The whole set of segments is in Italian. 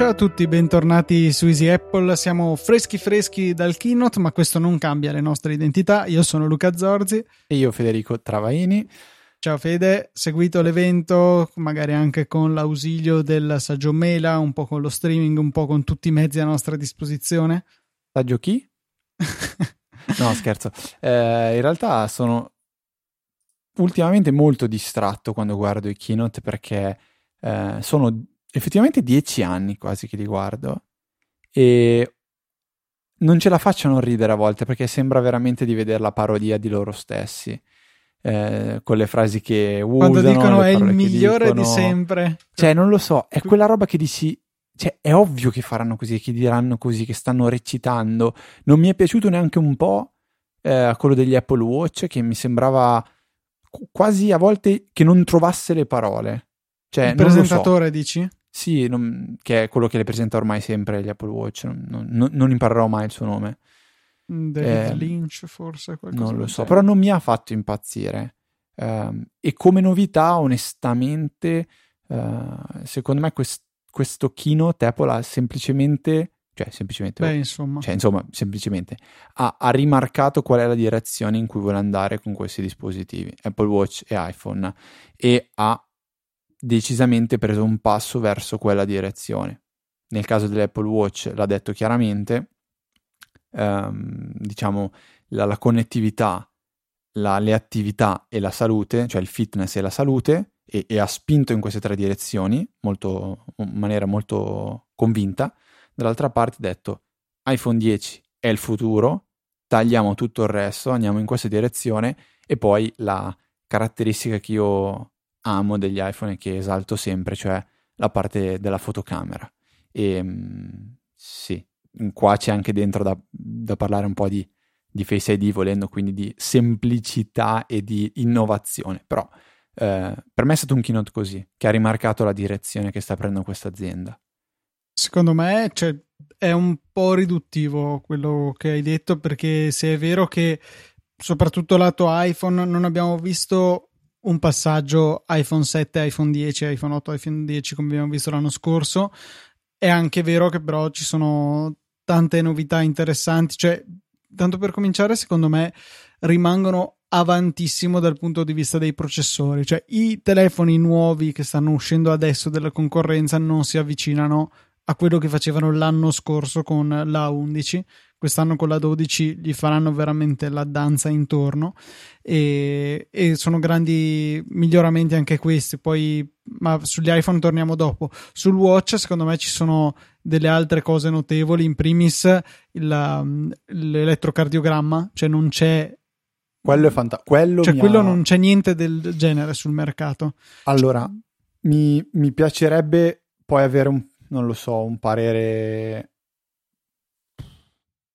Ciao a tutti, bentornati su Easy Apple. Siamo freschi freschi dal keynote, ma questo non cambia le nostre identità. Io sono Luca Zorzi. E io Federico Travaini. Ciao Fede, seguito l'evento, magari anche con l'ausilio del Saggio Mela, un po' con lo streaming, un po' con tutti i mezzi a nostra disposizione. Saggio chi? no, scherzo. Eh, in realtà sono ultimamente molto distratto quando guardo i keynote perché eh, sono effettivamente dieci anni quasi che li guardo e non ce la faccio a non ridere a volte perché sembra veramente di vedere la parodia di loro stessi. Eh, con le frasi che usano quando dicono è il migliore dicono... di sempre cioè non lo so è quella roba che dici cioè è ovvio che faranno così che diranno così che stanno recitando non mi è piaciuto neanche un po' eh, quello degli Apple Watch che mi sembrava quasi a volte che non trovasse le parole cioè, il presentatore so. dici? Sì, non, che è quello che le presenta ormai sempre gli Apple Watch, non, non, non imparerò mai il suo nome. Mm, David eh, Lynch forse qualcosa Non lo so, però non mi ha fatto impazzire. Um, e come novità, onestamente, uh, secondo me quest- questo keynote Apple ha semplicemente, cioè semplicemente, Beh, insomma. Cioè, insomma, semplicemente ha, ha, rimarcato qual è la direzione in cui vuole andare con questi dispositivi, Apple Watch e iPhone, e ha decisamente preso un passo verso quella direzione. Nel caso dell'Apple Watch l'ha detto chiaramente, ehm, diciamo la, la connettività, la, le attività e la salute, cioè il fitness e la salute, e, e ha spinto in queste tre direzioni molto, in maniera molto convinta. Dall'altra parte ha detto iPhone 10 è il futuro, tagliamo tutto il resto, andiamo in questa direzione e poi la caratteristica che io amo degli iPhone e che esalto sempre, cioè la parte della fotocamera. E mm, sì, qua c'è anche dentro da, da parlare un po' di, di, Face ID, volendo quindi di semplicità e di innovazione. Però eh, per me è stato un keynote così, che ha rimarcato la direzione che sta prendendo questa azienda. Secondo me cioè, è un po' riduttivo quello che hai detto, perché se è vero che soprattutto lato iPhone non abbiamo visto un passaggio iPhone 7, iPhone 10, iPhone 8, iPhone 10 come abbiamo visto l'anno scorso. È anche vero che però ci sono tante novità interessanti, cioè tanto per cominciare secondo me rimangono avantissimo dal punto di vista dei processori, cioè i telefoni nuovi che stanno uscendo adesso della concorrenza non si avvicinano a quello che facevano l'anno scorso con la 11 quest'anno con la 12 gli faranno veramente la danza intorno e, e, sono grandi miglioramenti anche questi. Poi ma sugli iPhone torniamo dopo. Sul watch secondo me ci sono delle altre cose notevoli. In primis il, l'elettrocardiogramma cioè non c'è quello è fantastico quello, cioè, quello ha... non c'è niente del genere sul mercato. Allora mi, mi piacerebbe poi avere un non lo so un parere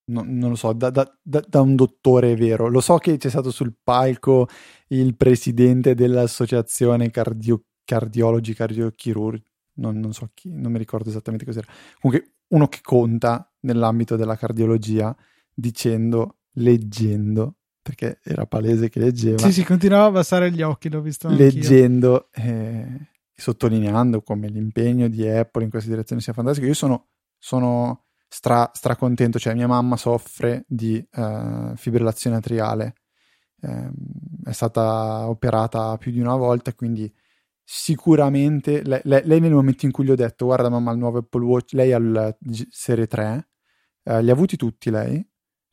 no, non lo so, da, da, da, da, un dottore vero. Lo so che c'è stato sul palco il presidente dell'associazione cardio, cardiologi, cardiochirurgi, non, non so chi, non mi ricordo esattamente cos'era. Comunque uno che conta nell'ambito della cardiologia dicendo, leggendo, perché era palese che leggeva. Sì, sì, continuava a abbassare gli occhi, l'ho visto Leggendo e sottolineando come l'impegno di Apple in questa direzione sia fantastico. Io sono, sono stra, stra contento, cioè mia mamma soffre di uh, fibrillazione atriale, eh, è stata operata più di una volta, quindi sicuramente lei, lei, lei, nel momento in cui gli ho detto guarda mamma il nuovo Apple Watch, lei ha il serie 3, eh, li ha avuti tutti lei,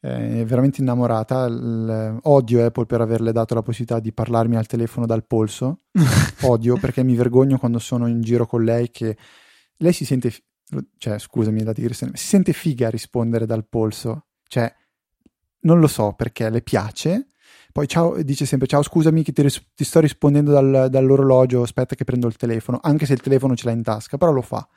eh, è veramente innamorata, l, odio Apple per averle dato la possibilità di parlarmi al telefono dal polso, odio perché mi vergogno quando sono in giro con lei che lei si sente cioè scusami da dire, si sente figa a rispondere dal polso, cioè non lo so perché le piace. Poi ciao, dice sempre ciao scusami che ti, ris- ti sto rispondendo dal, dall'orologio, aspetta che prendo il telefono, anche se il telefono ce l'ha in tasca, però lo fa.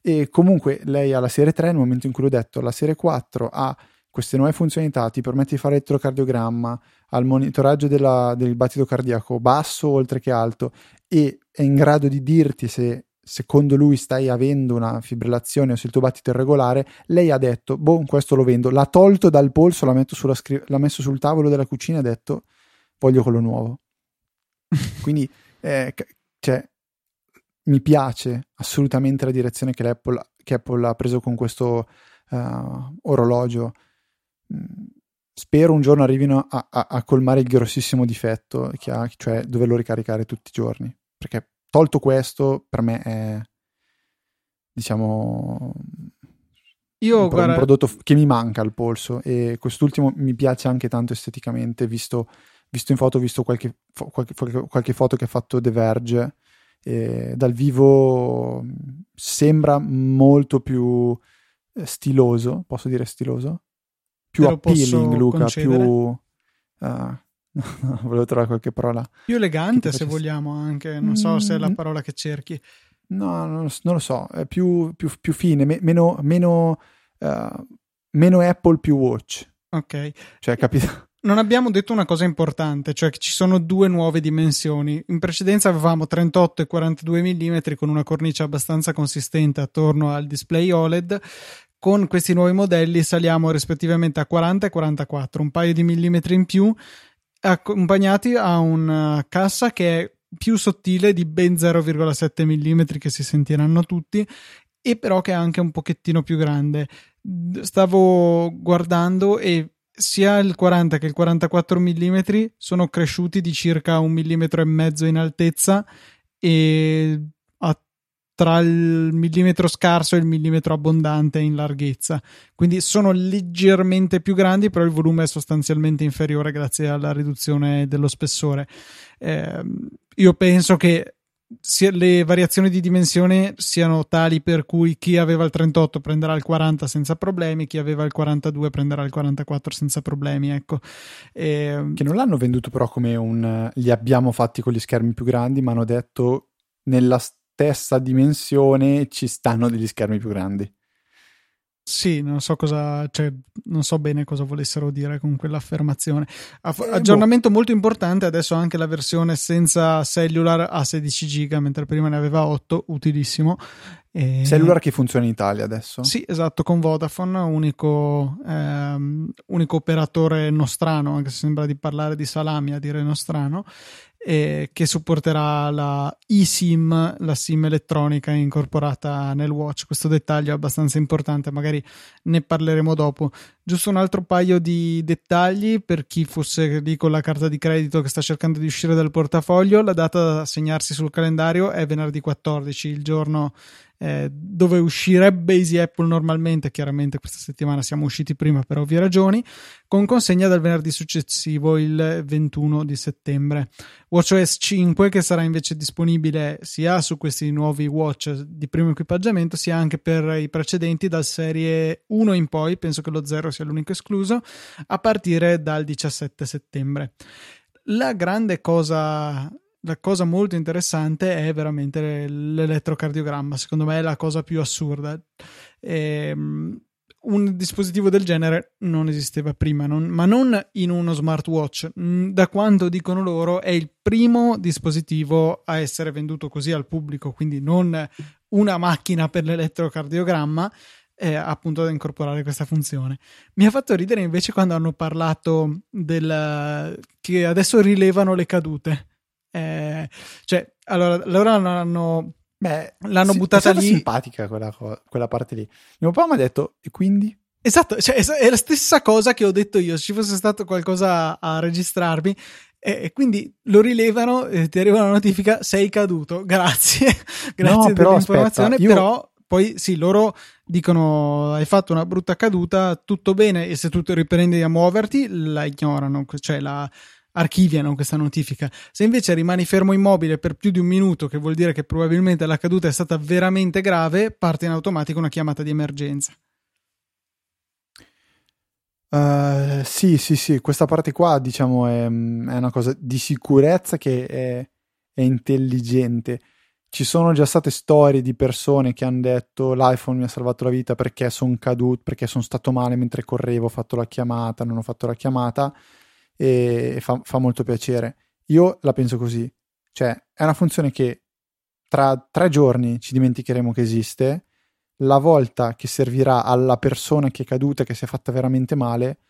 E comunque lei ha la serie 3 nel momento in cui l'ho detto, la serie 4 ha queste nuove funzionalità, ti permette di fare elettrocardiogramma, ha il monitoraggio della, del battito cardiaco basso oltre che alto e è in grado di dirti se secondo lui stai avendo una fibrillazione o se il tuo battito è irregolare, lei ha detto, boh, questo lo vendo, l'ha tolto dal polso, l'ha, scri- l'ha messo sul tavolo della cucina e ha detto, voglio quello nuovo. Quindi, eh, cioè, mi piace assolutamente la direzione che Apple, che Apple ha preso con questo uh, orologio. Mm, spero un giorno arrivino a, a, a, colmare il grossissimo difetto che ha, cioè doverlo ricaricare tutti i giorni. Perché tolto questo, per me è diciamo io, un, guarda... un prodotto che mi manca al polso e quest'ultimo mi piace anche tanto esteticamente visto, visto in foto ho visto qualche, qualche, qualche, foto che ha fatto The Verge e dal vivo sembra molto più eh, stiloso posso dire stiloso più appealing Luca concedere? più uh, volevo trovare qualche parola. Più elegante, se vogliamo, anche. Non so se è la mm. parola che cerchi. No, non, non lo so. È più, più, più fine, me, meno, meno, uh, meno Apple, più Watch. Ok. Cioè, capito? Non abbiamo detto una cosa importante, cioè che ci sono due nuove dimensioni. In precedenza avevamo 38 e 42 mm con una cornice abbastanza consistente attorno al display OLED. Con questi nuovi modelli saliamo rispettivamente a 40 e 44, un paio di millimetri in più accompagnati a una cassa che è più sottile di ben 0,7 mm che si sentiranno tutti e però che è anche un pochettino più grande. Stavo guardando e sia il 40 che il 44 mm sono cresciuti di circa un millimetro e mezzo in altezza e tra il millimetro scarso e il millimetro abbondante in larghezza. Quindi sono leggermente più grandi, però il volume è sostanzialmente inferiore grazie alla riduzione dello spessore. Eh, io penso che le variazioni di dimensione siano tali per cui chi aveva il 38 prenderà il 40 senza problemi, chi aveva il 42 prenderà il 44 senza problemi. Ecco. E... Ehm, che non l'hanno venduto però come un li abbiamo fatti con gli schermi più grandi, ma hanno detto nella stessa dimensione ci stanno degli schermi più grandi. Sì, non so cosa, cioè, non so bene cosa volessero dire con quell'affermazione. Aff- eh, boh. aggiornamento molto importante, adesso anche la versione senza cellular a 16 giga, mentre prima ne aveva 8, utilissimo. E... Cellular che funziona in Italia adesso? Sì, esatto, con Vodafone, unico, ehm, unico operatore nostrano, anche se sembra di parlare di salami a dire nostrano, eh, che supporterà la eSIM, la SIM elettronica incorporata nel watch. Questo dettaglio è abbastanza importante, magari ne parleremo dopo. Giusto un altro paio di dettagli per chi fosse lì con la carta di credito che sta cercando di uscire dal portafoglio. La data da segnarsi sul calendario è venerdì 14, il giorno eh, dove uscirebbe Easy Apple normalmente, chiaramente questa settimana siamo usciti prima per ovvie ragioni, con consegna dal venerdì successivo, il 21 di settembre. WatchOS 5 che sarà invece disponibile sia su questi nuovi watch di primo equipaggiamento, sia anche per i precedenti dal serie 1 in poi, penso che lo 0 sia l'unico escluso, a partire dal 17 settembre. La grande cosa la cosa molto interessante è veramente l'elettrocardiogramma. Secondo me è la cosa più assurda. Ehm, un dispositivo del genere non esisteva prima, non, ma non in uno smartwatch. Mm, da quanto dicono loro, è il primo dispositivo a essere venduto così al pubblico, quindi non una macchina per l'elettrocardiogramma. Eh, appunto da incorporare questa funzione. Mi ha fatto ridere invece quando hanno parlato del che adesso rilevano le cadute. Eh, cioè, allora, loro hanno, Beh, l'hanno sì, buttata lì. È simpatica quella, quella parte lì. Mio papà mi ha detto, e quindi? Esatto, cioè, è la stessa cosa che ho detto io. Se ci fosse stato qualcosa a, registrarmi, e quindi lo rilevano e ti arriva una notifica sei caduto grazie grazie no, però, aspetta, io... però poi sì loro dicono hai fatto una brutta caduta tutto bene e se tu riprendi a muoverti la ignorano cioè la, archiviano questa notifica. Se invece rimani fermo immobile per più di un minuto, che vuol dire che probabilmente la caduta è stata veramente grave, parte in automatico una chiamata di emergenza. Uh, sì, sì, sì, questa parte qua diciamo è, è una cosa di sicurezza che è, è, intelligente. Ci sono già state storie di persone che hanno detto l'iPhone mi ha salvato la vita perché sono caduto, perché sono stato male mentre correvo, ho fatto la chiamata, non ho fatto la chiamata e fa, fa molto piacere. Io la penso così, cioè è una funzione che tra tre giorni ci dimenticheremo che esiste, la volta che servirà alla persona che è caduta, che si è fatta veramente male,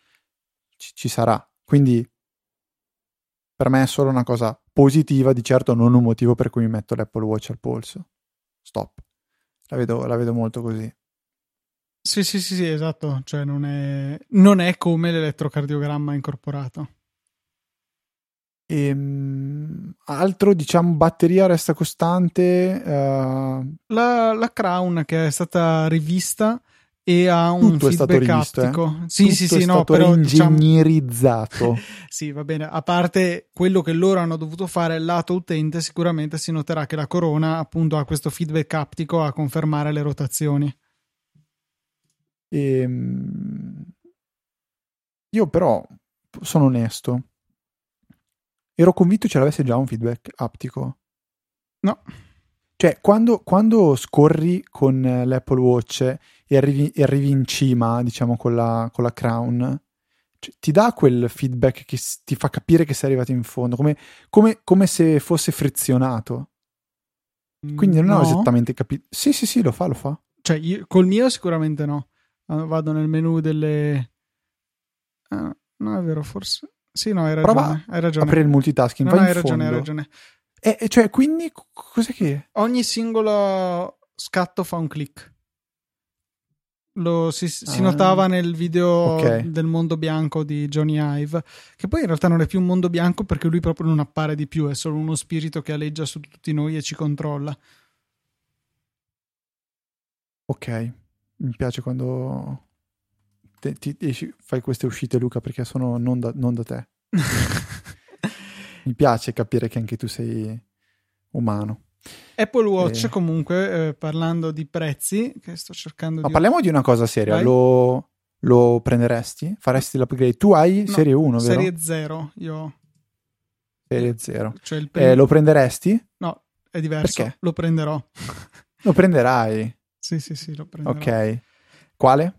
ci, ci sarà. Quindi per me è solo una cosa positiva, di certo non un motivo per cui mi metto l'Apple Watch al polso. Stop. La vedo, la vedo molto così. Sì, sì, sì, sì, esatto. Cioè, non è, non è come l'elettrocardiogramma incorporato. E, ehm, altro, diciamo, batteria resta costante. Uh... La, la Crown che è stata rivista e ha un Tutto feedback rivisto, aptico. Eh? Sì, Tutto sì, sì, no, però ingegnerizzato. Diciamo... sì, va bene. A parte quello che loro hanno dovuto fare lato utente, sicuramente si noterà che la corona appunto ha questo feedback aptico a confermare le rotazioni. E, ehm, io però sono onesto. Ero convinto ce l'avesse già un feedback aptico. No. Cioè, quando, quando scorri con l'Apple Watch e arrivi, e arrivi in cima, diciamo, con la, con la crown, cioè, ti dà quel feedback che ti fa capire che sei arrivato in fondo, come, come, come se fosse frizionato. Quindi non no. ho esattamente capito. Sì, sì, sì, lo fa, lo fa. Cioè, io, col mio sicuramente no. Vado nel menu delle... Ah, no, è vero, forse... Sì, no, hai ragione. Prova hai ragione. aprire il multitasking. No, no, hai ragione, fondo. hai ragione. E, e cioè, quindi, cos'è che... Ogni singolo scatto fa un click. Lo si, si Ah. notava nel video Ok. del mondo bianco di Johnny Ive, che poi in realtà non è più un mondo bianco perché lui proprio non appare di più, è solo uno spirito che aleggia su tutti noi e ci controlla. Ok, mi piace quando te- ti esci- fai queste uscite, Luca, perché sono non da, non da te. Mi piace capire che anche tu sei umano. Apple Watch Eh. comunque, eh, parlando di prezzi, che sto cercando Ma di... parliamo di una cosa seria. Lo, lo prenderesti? Faresti l'upgrade? Tu hai No, serie 1, vero? Serie 0, io... Serie 0. Cioè il Eh, primo- lo prenderesti? No, è diverso. Perché? Lo prenderò. Lo prenderai. Sì, sì, sì, lo prenderò. Ok. Quale?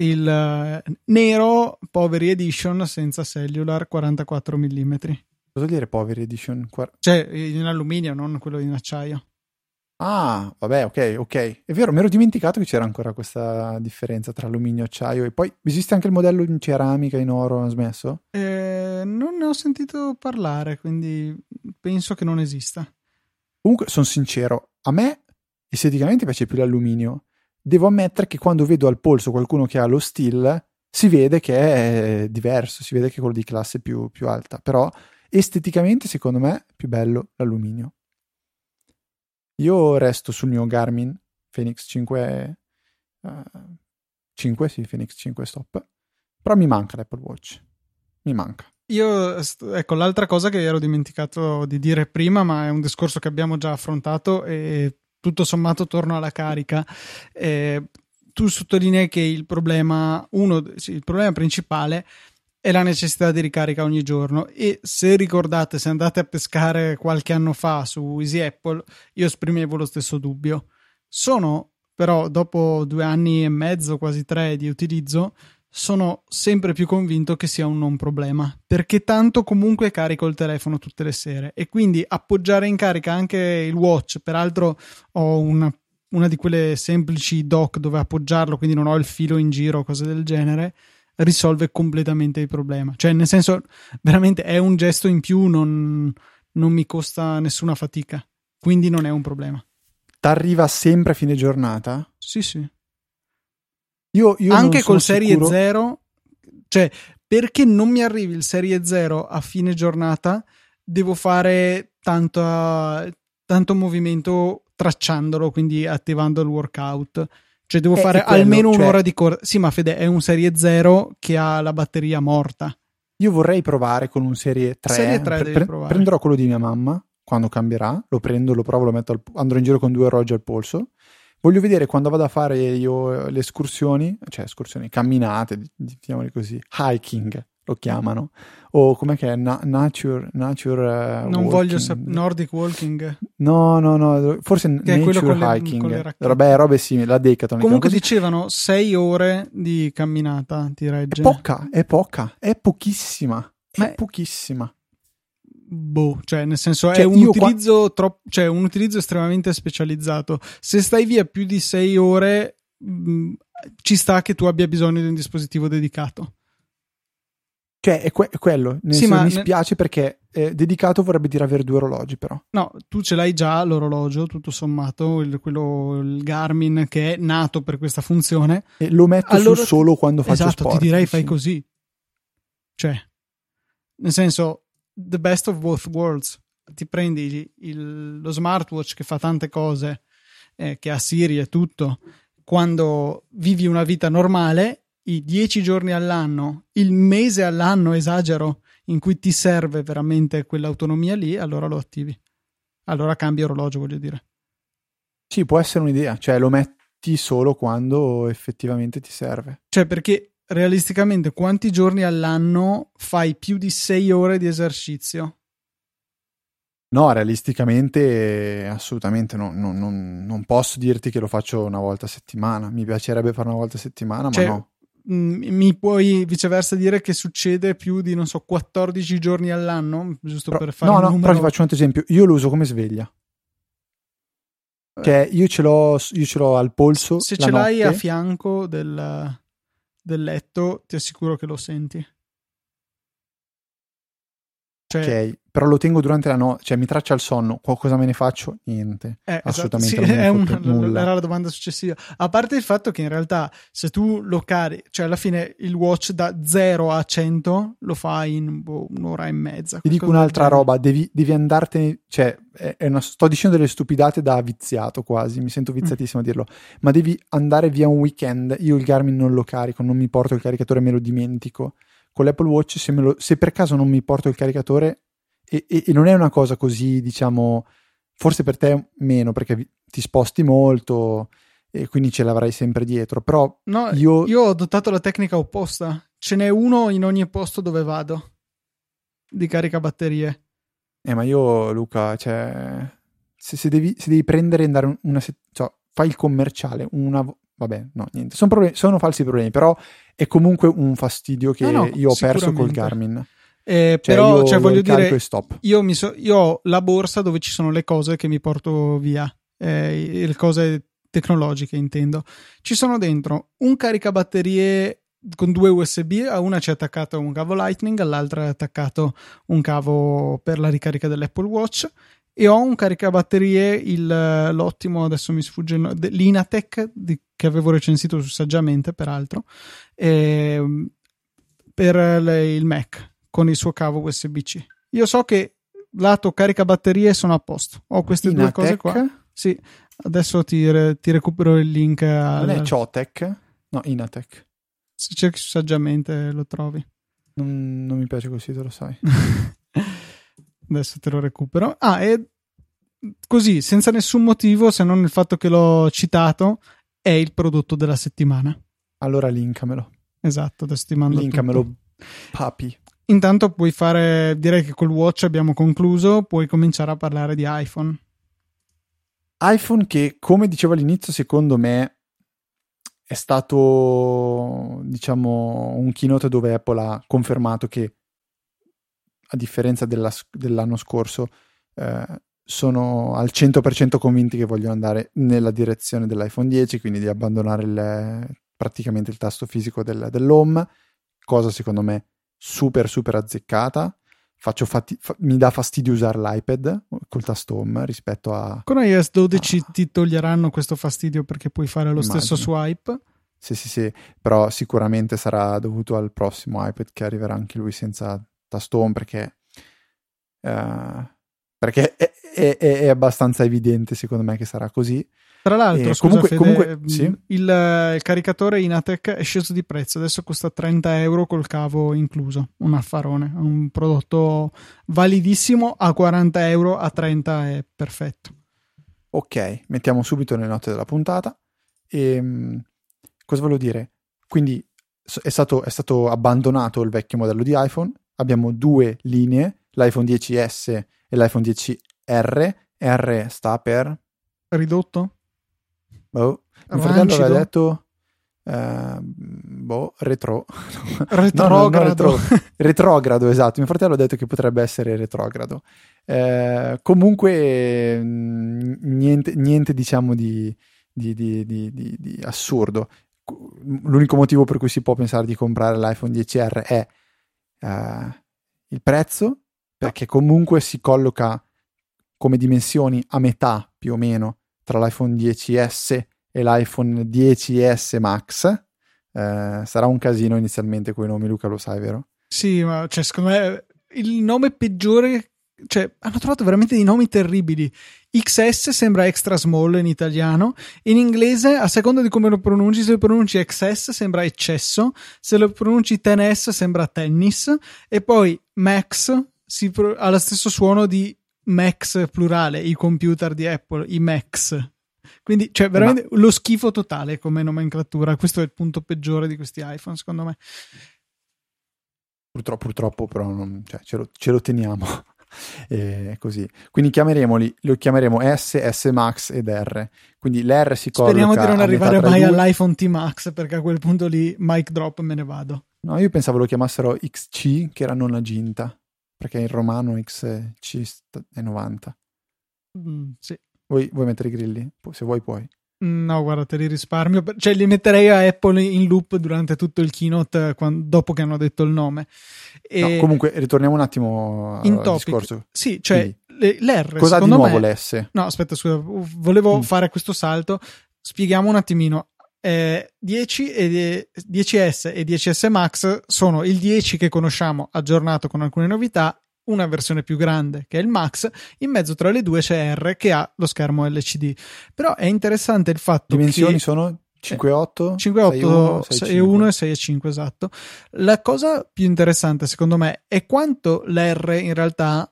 Il eh, nero Poveri Edition senza cellular 44 mm. Cosa vuol dire Poveri Edition? Qua- Cioè in alluminio, non quello in acciaio. Ah, vabbè, ok, ok. È vero, mi ero dimenticato che c'era ancora questa differenza tra alluminio e acciaio. E poi esiste anche il modello in ceramica, in oro, hanno smesso? Eh, non ne ho sentito parlare, quindi penso che non esista. Comunque, sono sincero, a me esteticamente piace più l'alluminio. Devo ammettere che quando vedo al polso qualcuno che ha lo steel, si vede che è diverso, si vede che è quello di classe più, più alta. Però esteticamente, secondo me, è più bello l'alluminio. Io resto sul mio Garmin Phoenix 5, eh, 5, sì, Phoenix 5 stop. Però mi manca l'Apple Watch. Mi manca. Io, ecco, l'altra cosa che ero dimenticato di dire prima, ma è un discorso che abbiamo già affrontato e tutto sommato torno alla carica. Eh, tu sottolinei che il problema, uno, sì, il problema principale è la necessità di ricarica ogni giorno e se ricordate, se andate a pescare qualche anno fa su Easy Apple, io esprimevo lo stesso dubbio. Sono però dopo due anni e mezzo, quasi tre di utilizzo, sono sempre più convinto che sia un non problema perché tanto comunque carico il telefono tutte le sere e quindi appoggiare in carica anche il watch peraltro ho una, una di quelle semplici dock dove appoggiarlo quindi non ho il filo in giro o cose del genere risolve completamente il problema. Cioè nel senso veramente è un gesto in più non, non mi costa nessuna fatica quindi non è un problema. T'arriva sempre a fine giornata? sì sì Io, io anche col Serie sicuro- 0, cioè perché non mi arrivi il Serie 0 a fine giornata, devo fare tanto, tanto movimento tracciandolo, quindi attivando il workout. Cioè devo Eh, fare è quello, almeno cioè- un'ora di corsa. Sì, ma Fede è un Serie 0 che ha la batteria morta. Io vorrei provare con un serie 3. Serie 3 devi Pre- provare. Prenderò quello di mia mamma quando cambierà. Lo prendo, lo provo, lo metto al, andrò in giro con due orologi al polso. Voglio vedere quando vado a fare io le escursioni, cioè escursioni, camminate, di- diciamole così, hiking lo chiamano, o com'è che è? Na- nature, nature eh, non walking. voglio sapere. Nordic Walking. No, no, no, forse Che è nature con le- hiking. con le. Vabbè, robe simili, la Decathlon. Comunque dicevano 6 ore di camminata ti È regge. poca, è poca, è pochissima, è Ma- pochissima. Boh, cioè nel senso Cioè, è un utilizzo, tro- cioè, un utilizzo estremamente specializzato. Se stai via più di 6 ore, mh, ci sta che tu abbia bisogno di un dispositivo dedicato. Cioè, è, que- è quello. Nel Sì, senso, ma mi ne- spiace perché eh, dedicato vorrebbe dire avere due orologi, però. No, tu ce l'hai già l'orologio, tutto sommato, il, quello, il Garmin che è nato per questa funzione. E lo metto Allora solo quando faccio esatto, sport. ti direi fai sì. così. Cioè, nel senso, the best of both worlds. Ti prendi il- lo smartwatch che fa tante cose, eh, che ha Siri e tutto, quando vivi una vita normale, i 10 giorni all'anno, il mese all'anno, esagero, in cui ti serve veramente quell'autonomia lì, allora lo attivi. Allora cambi orologio, voglio dire. Sì, può essere un'idea. Cioè, lo metti solo quando effettivamente ti serve. Cioè, perché realisticamente quanti giorni all'anno fai più di 6 ore di esercizio? No, realisticamente, eh, assolutamente no, no- non, non posso dirti che lo faccio una volta a settimana. Mi piacerebbe fare una volta a settimana, Cioè, ma no. Mm, Mi puoi viceversa dire che succede più di, non so, 14 giorni all'anno? Giusto Però- per fare no, un no, numero. però ti faccio un altro esempio. Io lo uso come sveglia. Cioè, io ce l'ho, io ce l'ho al polso. Se ce l'hai a notte. fianco del, del letto, ti assicuro che lo senti. Cioè, Ok, però lo tengo durante la notte, cioè mi traccia il sonno. Cosa me ne faccio? Niente. Eh, esatto, Assolutamente sì, non me ne è un- fotte nulla. era la domanda successiva. A parte il fatto che in realtà se tu lo cari, cioè alla fine il watch da 0 a 100 lo fai in boh, un'ora e mezza. Ti dico un'altra roba, devi, devi andartene, cioè, una- sto dicendo delle stupidate da viziato quasi, mi sento viziatissimo a dirlo, ma devi andare via un weekend, io il Garmin non lo carico, non mi porto il caricatore, me lo dimentico. Con l'Apple Watch, se, lo- se per caso non mi porto il caricatore, e, e- e non è una cosa così, diciamo, forse per te meno, perché ti sposti molto e quindi ce l'avrai sempre dietro, però No, io, io ho adottato la tecnica opposta. Ce n'è uno in ogni posto dove vado di caricabatterie. Eh, ma io, Luca, cioè, se, se devi, se devi prendere e andare un- una se- cioè, fai il commerciale, una, vabbè, no, niente, sono, problemi- sono falsi problemi, però è comunque un fastidio che No, no, io ho perso col. Garmin. Eh, Cioè, però, io cioè, voglio dire, io, mi so- io ho la borsa dove ci sono le cose che mi porto via, eh, le cose tecnologiche intendo. Ci sono dentro un caricabatterie con due USB, a una c'è attaccato un cavo Lightning, all'altra è attaccato un cavo per la ricarica dell'Apple Watch e ho un caricabatterie, il, l'ottimo, adesso mi sfugge, l'Inatec di- che avevo recensito su Saggiamente peraltro, ehm, per le- il Mac con il suo cavo USB-C. Io so che lato caricabatterie sono a posto. Ho queste due cose qua. Inatec? Sì, adesso ti, re- ti recupero il link. Al, Non è Ciotec? No, Inatec. se cerchi su saggiamente lo trovi. Non, non mi piace così, te lo sai. adesso te lo recupero. Ah, e così, senza nessun motivo, se non il fatto che l'ho citato, è il prodotto della settimana. Allora linkamelo. Esatto, adesso ti mando Linkamelo, tutto. papi. Intanto puoi fare, direi che col watch abbiamo concluso, puoi cominciare a parlare di iPhone. iPhone che, come dicevo all'inizio, secondo me è stato, diciamo, un keynote dove Apple ha confermato che, a differenza della- dell'anno scorso, eh, sono al 100% convinti che vogliono andare nella direzione dell'iPhone 10, quindi di abbandonare il- praticamente il tasto fisico del- dell'home, cosa secondo me super super azzeccata. Fati- fa- mi dà fastidio usare l'iPad col tasto home rispetto a Con iOS 12 Ah. ti toglieranno questo fastidio perché puoi fare lo stesso Immagino. swipe. Sì, sì, sì, però sicuramente sarà dovuto al prossimo iPad che arriverà anche lui senza tasto home perché, eh, perché è, è- è- è abbastanza evidente secondo me che sarà così. Tra l'altro, Eh, scusa, comunque- Fede, comunque, mh, sì. il, il caricatore Inatec è sceso di prezzo, adesso costa 30 euro col cavo incluso, un affarone, un prodotto validissimo a 40 euro, a 30 è perfetto. Ok, mettiamo subito le note della puntata. E, mh, cosa volevo dire? Quindi è stato, è stato abbandonato il vecchio modello di iPhone. Abbiamo due linee, l'iPhone 10S e l'iPhone 10R. R sta per... Ridotto? boh, mio fratello aveva detto Uh, boh, retro. Retrogrado. No, no, retro. retrogrado, esatto. Mio fratello ha detto che potrebbe essere retrogrado. Uh, comunque, mm, niente, niente diciamo di, di, di, di, assurdo. L'unico motivo per cui si può pensare di comprare l'iPhone 10R è uh, il prezzo, perché comunque si colloca come dimensioni a metà più o meno tra l'iPhone 10S e l'iPhone 10S Max. Eh, sarà un casino inizialmente quei nomi, Luca, lo sai, vero? Sì, ma cioè, secondo me il nome peggiore. Cioè, hanno trovato veramente dei nomi terribili. XS sembra extra small in italiano. In inglese, a seconda di come lo pronunci, se lo pronunci XS sembra eccesso, se lo pronunci 10S sembra tennis. E poi Max si, ha lo stesso suono di Max plurale, i computer di Apple, i Max. Quindi, cioè, veramente Ma... lo schifo totale come nomenclatura. Questo è il punto peggiore di questi iPhone, secondo me. Purtroppo, purtroppo però, non, cioè, ce, lo, ce, lo, teniamo. e così. Quindi chiameremoli, lo chiameremo S, S Max ed R. Quindi l'R si colloca Speriamo di non arrivare mai all'iPhone T Max, perché a quel punto lì, mic drop, me ne vado. No, io pensavo lo chiamassero XC, che era non agginta, perché in romano XC è 90. Mm, sì. Vuoi, vuoi mettere i grilli? Se vuoi puoi. No, guarda, te li risparmio. Cioè, li metterei a Apple in loop durante tutto il keynote quando, dopo che hanno detto il nome. E... No, comunque, ritorniamo un attimo in al topic. discorso. Sì, cioè, Quindi, l'R. Cosa di nuovo me... l'S? No, aspetta, scusa, volevo mm. fare questo salto. Spieghiamo un attimino. Eh, 10 e 10S e 10S Max sono il 10 che conosciamo aggiornato con alcune novità una versione più grande che è il Max, in mezzo tra le due c'è R che ha lo schermo LCD. Però è interessante il fatto Dimensioni che... sono 5,8, 5,8, 6,1 e 6,5 esatto. La cosa più interessante secondo me è quanto l'R in realtà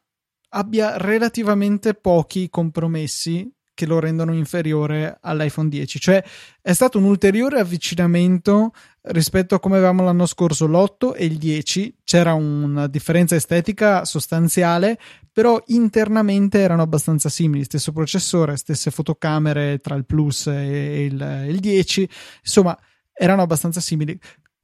abbia relativamente pochi compromessi che lo rendono inferiore all'iPhone 10. Cioè è stato un ulteriore avvicinamento rispetto a come avevamo l'anno scorso l'8 e il 10. C'era una differenza estetica sostanziale, però internamente erano abbastanza simili. Stesso processore, stesse fotocamere tra il Plus e il, il 10. Insomma, erano abbastanza simili.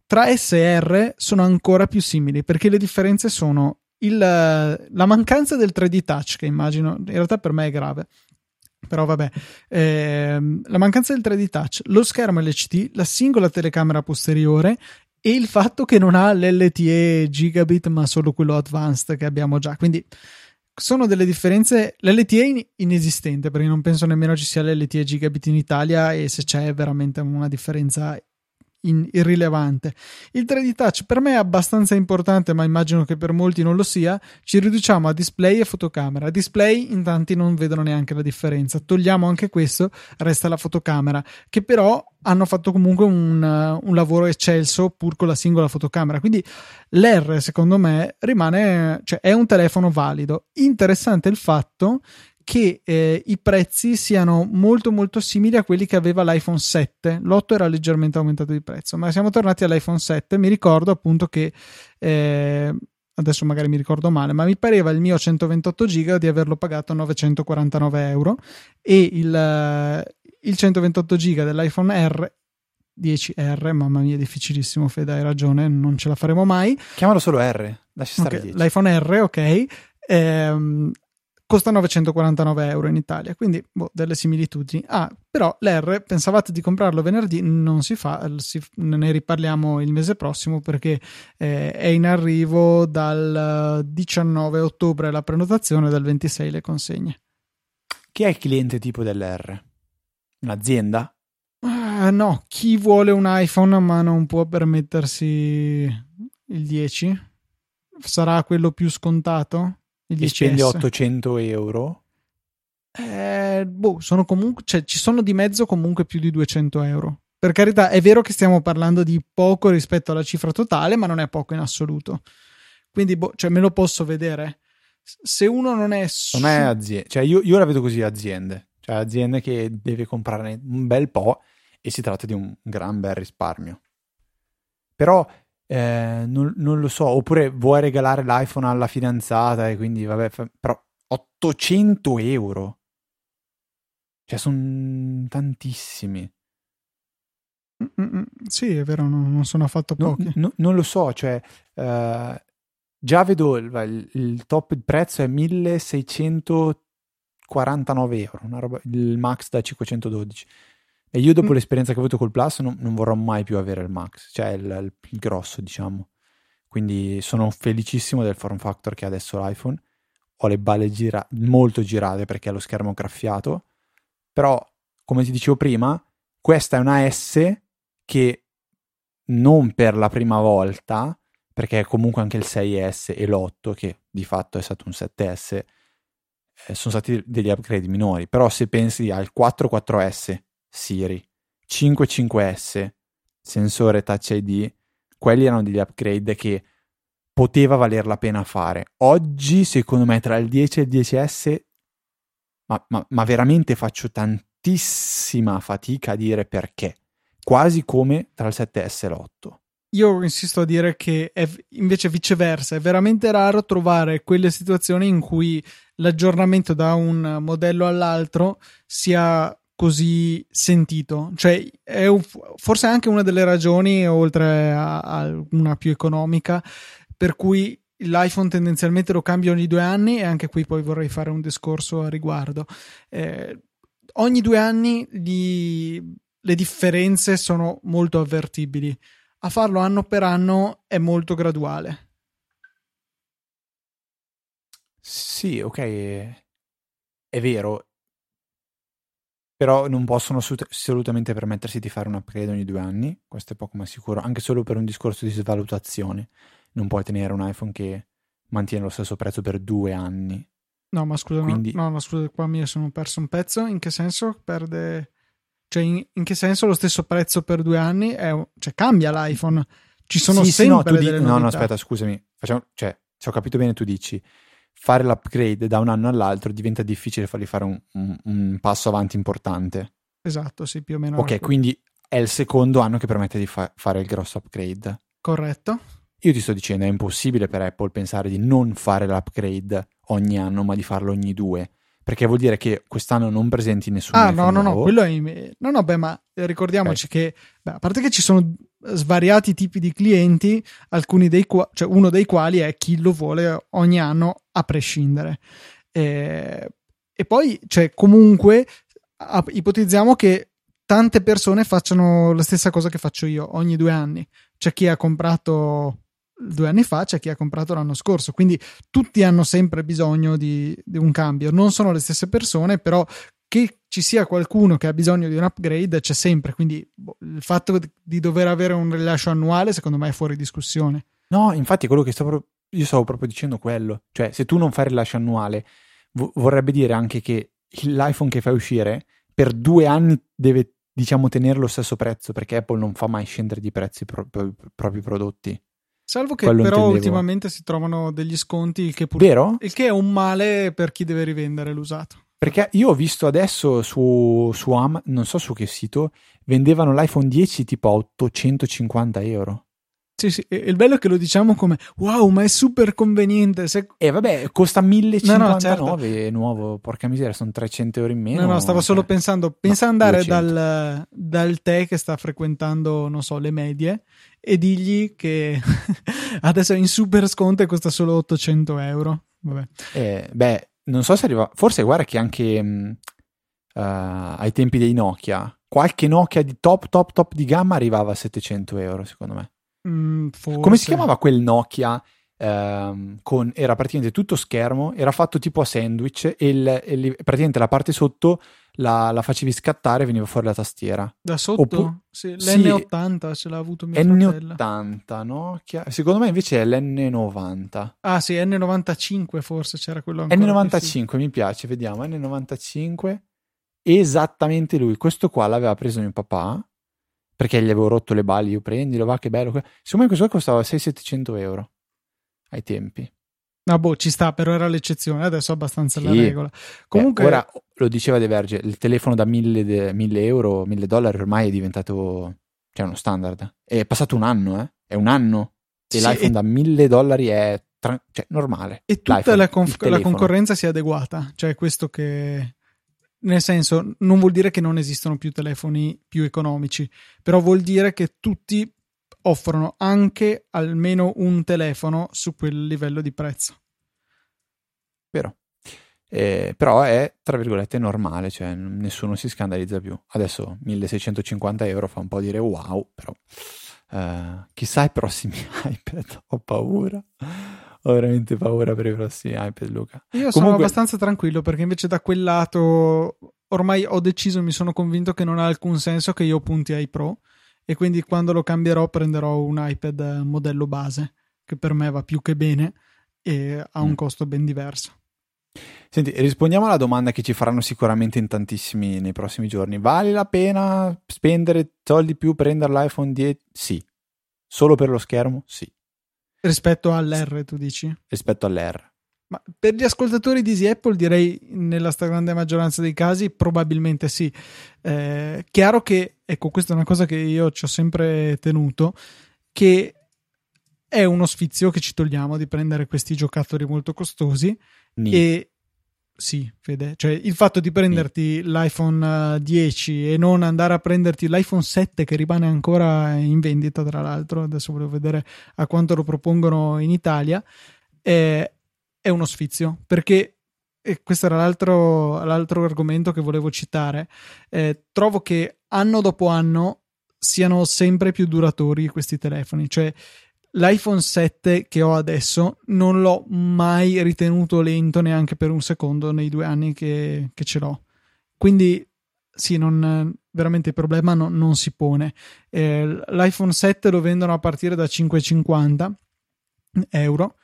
Tra S e R sono ancora più simili perché le differenze sono il, la mancanza del 3D touch, che immagino in realtà per me è grave, però vabbè, ehm, la mancanza del 3D touch, lo schermo LCD, la singola telecamera posteriore e il fatto che non ha l'LTE gigabit ma solo quello advanced che abbiamo già. Quindi sono delle differenze. L'LTE è inesistente perché non penso nemmeno ci sia l'LTE gigabit in Italia e se c'è è veramente una differenza in, irrilevante. Il 3D touch per me è abbastanza importante, ma immagino che per molti non lo sia. Ci riduciamo a display e fotocamera. Display in tanti non vedono neanche la differenza. Togliamo anche questo, resta la fotocamera, che però hanno fatto comunque un, un lavoro eccelso pur con la singola fotocamera. Quindi l'R, secondo me, rimane, cioè è un telefono valido. Interessante il fatto che eh, i prezzi siano molto molto simili a quelli che aveva l'iPhone 7. L'8 era leggermente aumentato di prezzo, ma siamo tornati all'iPhone 7. Mi ricordo appunto che eh, adesso magari mi ricordo male, ma mi pareva il mio 128 giga di averlo pagato 949 euro e il, eh, il 128 giga dell'iPhone R 10R, mamma mia, difficilissimo, Fede, hai ragione, non ce la faremo mai. Chiamalo solo R, lascia stare okay, L'iPhone R, ok. Ehm, costa 949 euro in Italia, quindi boh, delle similitudini. Ah, però l'R pensavate di comprarlo venerdì, non si fa, si, ne riparliamo il mese prossimo perché eh, è in arrivo dal 19 ottobre la prenotazione, dal 26 le consegne. Chi è il cliente tipo dell'R? Un'azienda? Uh, no, chi vuole un iPhone ma non può permettersi il 10? Sarà quello più scontato? E spende 800 euro. Eh, boh, sono comunque, cioè, ci sono di mezzo comunque più di 200 euro. Per carità, è vero che stiamo parlando di poco rispetto alla cifra totale, ma non è poco in assoluto. Quindi, boh, cioè, me lo posso vedere. Se uno non è. Su... Non è azienda, cioè, io, io la vedo così: aziende, cioè, aziende che deve comprare un bel po' e si tratta di un gran bel risparmio. Però eh, non, non, lo so, oppure vuoi regalare l'iPhone alla fidanzata e quindi vabbè, fa... però 800 euro. Cioè, sono tantissimi. Mm-mm. Sì, è vero, non, non sono affatto pochi. No, no, non lo so, cioè uh, già vedo il, il, top prezzo è 1649 euro, roba, il max da 512. E io dopo mm. l'esperienza che ho avuto col Plus non, non, vorrò mai più avere il max, cioè il, il, il grosso, diciamo. Quindi sono felicissimo del form factor che ha adesso l'iPhone. Ho le balle gira- molto girate perché ha lo schermo graffiato. Però, come ti dicevo prima, questa è una S che non per la prima volta, perché comunque anche il 6S e l'8, che di fatto è stato un 7S, eh, sono stati degli upgrade minori. Però se pensi al 4.4S Siri, 5.5S, sensore Touch ID, quelli erano degli upgrade che poteva valer la pena fare. Oggi, secondo me, tra il 10 e il 10S, ma, ma, ma veramente faccio tantissima fatica a dire perché. Quasi come tra il 7S e l'8. Io insisto a dire che è invece viceversa, è veramente raro trovare quelle situazioni in cui l'aggiornamento da un modello all'altro sia così sentito. Cioè, è un, forse anche una delle ragioni, oltre a, a, una più economica, per cui l'iPhone tendenzialmente lo cambio ogni due anni e anche qui poi vorrei fare un discorso a riguardo. Eh, ogni due anni gli, le differenze sono molto avvertibili. A farlo anno per anno è molto graduale. Sì, ok, è vero, però non possono assolutamente permettersi di fare un upgrade ogni due anni, questo è poco ma sicuro, anche solo per un discorso di svalutazione. Non puoi tenere un iPhone che mantiene lo stesso prezzo per due anni. No, ma scusa, Quindi... no, no, scusa, qua mi sono perso un pezzo. In che senso perde? Cioè, in, in che senso lo stesso prezzo per due anni? È... Cioè, cambia l'iPhone. Ci sono sì, sempre sì, no, di... no, no, aspetta, scusami. Facciamo... Cioè, se ho capito bene, tu dici fare l'upgrade da un anno all'altro diventa difficile fargli fare un, un, un passo avanti importante. Esatto, sì, più o meno. Ok, quindi è il secondo anno che permette di fa- fare il grosso upgrade. Corretto. Io ti sto dicendo, è impossibile per Apple pensare di non fare l'upgrade ogni anno, ma di farlo ogni due. Perché vuol dire che quest'anno non presenti nessun Ah, no, no, no, quello è. No, no, beh, ma ricordiamoci okay. che, beh, a parte che ci sono svariati tipi di clienti, alcuni dei quali, cioè uno dei quali è chi lo vuole ogni anno a prescindere. E, e poi, cioè, comunque, ipotizziamo che tante persone facciano la stessa cosa che faccio io ogni due anni. C'è chi ha comprato due anni fa, c'è chi ha comprato l'anno scorso. Quindi tutti hanno sempre bisogno di, di, un cambio. Non sono le stesse persone, però che ci sia qualcuno che ha bisogno di un upgrade c'è sempre, quindi boh, il fatto di dover avere un rilascio annuale secondo me è fuori discussione. No, infatti quello che stavo, io stavo proprio dicendo quello, cioè se tu non fai il rilascio annuale vo- vorrebbe dire anche che l'iPhone che fai uscire per due anni deve diciamo tenere lo stesso prezzo perché Apple non fa mai scendere di prezzi pro- pro- propri prodotti. Salvo che Quello però intendevo. ultimamente si trovano degli sconti, il che, pur- Vero? il che è un male per chi deve rivendere l'usato. Perché io ho visto adesso su, su Am, non so su che sito, vendevano l'iPhone 10 tipo a 850 euro. Sì, sì, e il bello è che lo diciamo come wow, ma è super conveniente. Se... E eh, vabbè, costa 1059 no, no, certo. nuovo, porca miseria, sono 300 euro in meno. No, no, stavo cioè... solo pensando, pensa no, andare dal, dal te che sta frequentando, non so, le medie e digli che adesso è in super sconto e costa solo 800 euro. Vabbè. Eh, beh, non so se arriva, forse guarda che anche mh, uh, ai tempi dei Nokia, qualche Nokia di top, top, top di gamma arrivava a 700 euro, secondo me. Mm, Come si chiamava quel Nokia? Uh, con, era praticamente tutto schermo, era fatto tipo a sandwich e, il, e praticamente la parte sotto la, la, facevi scattare e veniva fuori la tastiera. Da sotto? Oppu- sì, l'N80 sì, ce l'ha avuto mio N80, fratello. no? Secondo me invece è l'N90. Ah sì, N95 forse c'era quello ancora N95 mi piace, vediamo, N95. Esattamente lui. Questo qua l'aveva preso mio papà perché gli avevo rotto le balle, io prendilo, va che bello. Secondo me questo qua costava 600-700 euro ai tempi. No, boh, ci sta, però era l'eccezione, adesso è abbastanza sì. la regola. Comunque... Eh, ora, lo diceva De Verge, il telefono da 1000, euro, 1000 dollari ormai è diventato, cioè, uno standard. È passato un anno, eh? È un anno. E sì, l'iPhone e... da 1000 dollari è tra... cioè, normale. E tutta la, conf- la, concorrenza si è adeguata, cioè questo che... nel senso, non vuol dire che non esistono più telefoni più economici, però vuol dire che tutti offrono anche almeno un telefono su quel livello di prezzo. Vero. Eh, però è tra virgolette normale, cioè nessuno si scandalizza più. Adesso 1650 euro fa un po' dire wow, però eh, chissà i prossimi iPad, ho paura. Ho veramente paura per i prossimi iPad, Luca. Io Comunque... sono abbastanza tranquillo perché invece da quel lato ormai ho deciso, mi sono convinto che non ha alcun senso che io punti ai Pro e quindi quando lo cambierò prenderò un iPad modello base che per me va più che bene e ha un mm. costo ben diverso. Senti, rispondiamo alla domanda che ci faranno sicuramente in tantissimi nei prossimi giorni. Vale la pena spendere soldi più per prendere l'iPhone 10? Sì. Solo per lo schermo? Sì. Rispetto all'R, tu dici? Rispetto all'R. Ma per gli ascoltatori di Easy Apple direi nella stragrande maggioranza dei casi probabilmente sì. Eh, chiaro che, ecco, questa è una cosa che io ci ho sempre tenuto, che è uno sfizio che ci togliamo di prendere questi giocattoli molto costosi Ni. e sì, Fede, cioè il fatto di prenderti Ni. l'iPhone 10 eh, e non andare a prenderti l'iPhone 7 che rimane ancora in vendita, tra l'altro, adesso volevo vedere a quanto lo propongono in Italia, è, è uno sfizio perché e questo era l'altro, l'altro, argomento che volevo citare. Eh, trovo che anno dopo anno siano sempre più duratori questi telefoni. Cioè, l'iPhone 7 che ho adesso non l'ho mai ritenuto lento neanche per un secondo nei due anni che, che ce l'ho. Quindi sì, non, veramente il problema no, non si pone. Eh, L'iPhone 7 lo vendono a partire da 5,50 euro.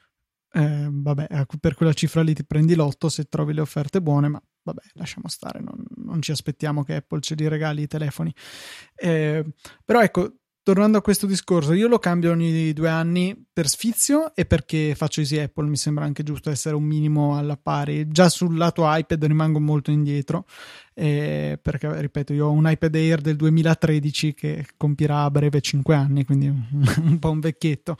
Eh, vabbè, per quella cifra lì ti prendi l'otto se trovi le offerte buone, ma vabbè, lasciamo stare, non, non ci aspettiamo che Apple ce li regali i telefoni. Eh, però ecco, tornando a questo discorso, io lo cambio ogni due anni per sfizio e perché faccio Easy Apple, mi sembra anche giusto essere un minimo alla pari. Già sul lato iPad rimango molto indietro, eh, perché ripeto, io ho un iPad Air del 2013 che compirà a breve 5 anni, quindi un po' un vecchietto.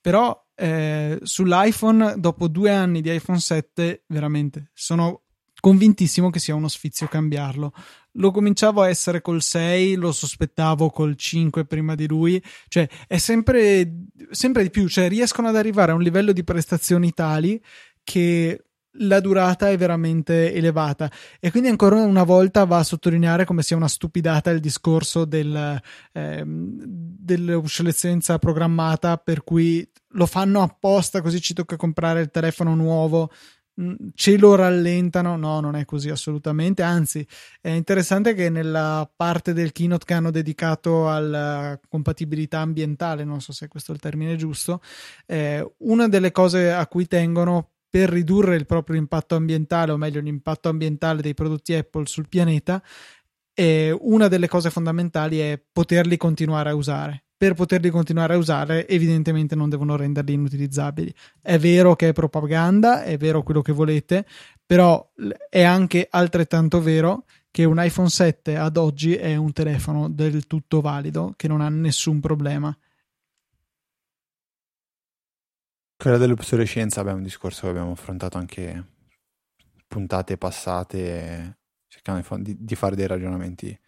Però eh, sull'iPhone, dopo due anni di iPhone 7, veramente sono convintissimo che sia uno sfizio cambiarlo. Lo cominciavo a essere col 6, lo sospettavo col 5 prima di lui, cioè è sempre, sempre di più, cioè riescono ad arrivare a un livello di prestazioni tali che la durata è veramente elevata. E quindi ancora una volta va a sottolineare come sia una stupidata il discorso del, eh, dell'obsolescenza programmata per cui lo fanno apposta così ci tocca comprare il telefono nuovo ce lo rallentano. No, non è così assolutamente. Anzi, è interessante che nella parte del keynote che hanno dedicato alla compatibilità ambientale, non so se questo è il termine giusto, eh, una delle cose a cui tengono per ridurre il proprio impatto ambientale, o meglio l'impatto ambientale dei prodotti Apple sul pianeta, eh, una delle cose fondamentali è poterli continuare a usare per poterli continuare a usare, evidentemente non devono renderli inutilizzabili. È vero che è propaganda, è vero quello che volete, però è anche altrettanto vero che un iPhone 7 ad oggi è un telefono del tutto valido, che non ha nessun problema. Quella dell'obsolescenza è un discorso che abbiamo affrontato anche puntate passate, cercando di fare dei ragionamenti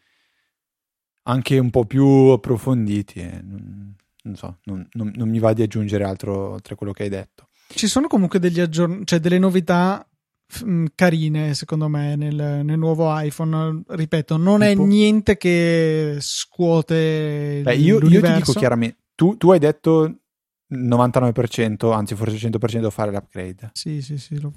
anche un po' più approfonditi. Eh. Non, so, non, non, non, mi va di aggiungere altro oltre quello che hai detto. Ci sono comunque degli aggiorn- cioè delle novità mh, carine, secondo me, nel, nel, nuovo iPhone. Ripeto, non tipo? è niente che scuote Beh, io, io, ti dico chiaramente, tu, tu hai detto 99%, anzi forse 100% fare l'upgrade. Sì, sì, sì. Lo...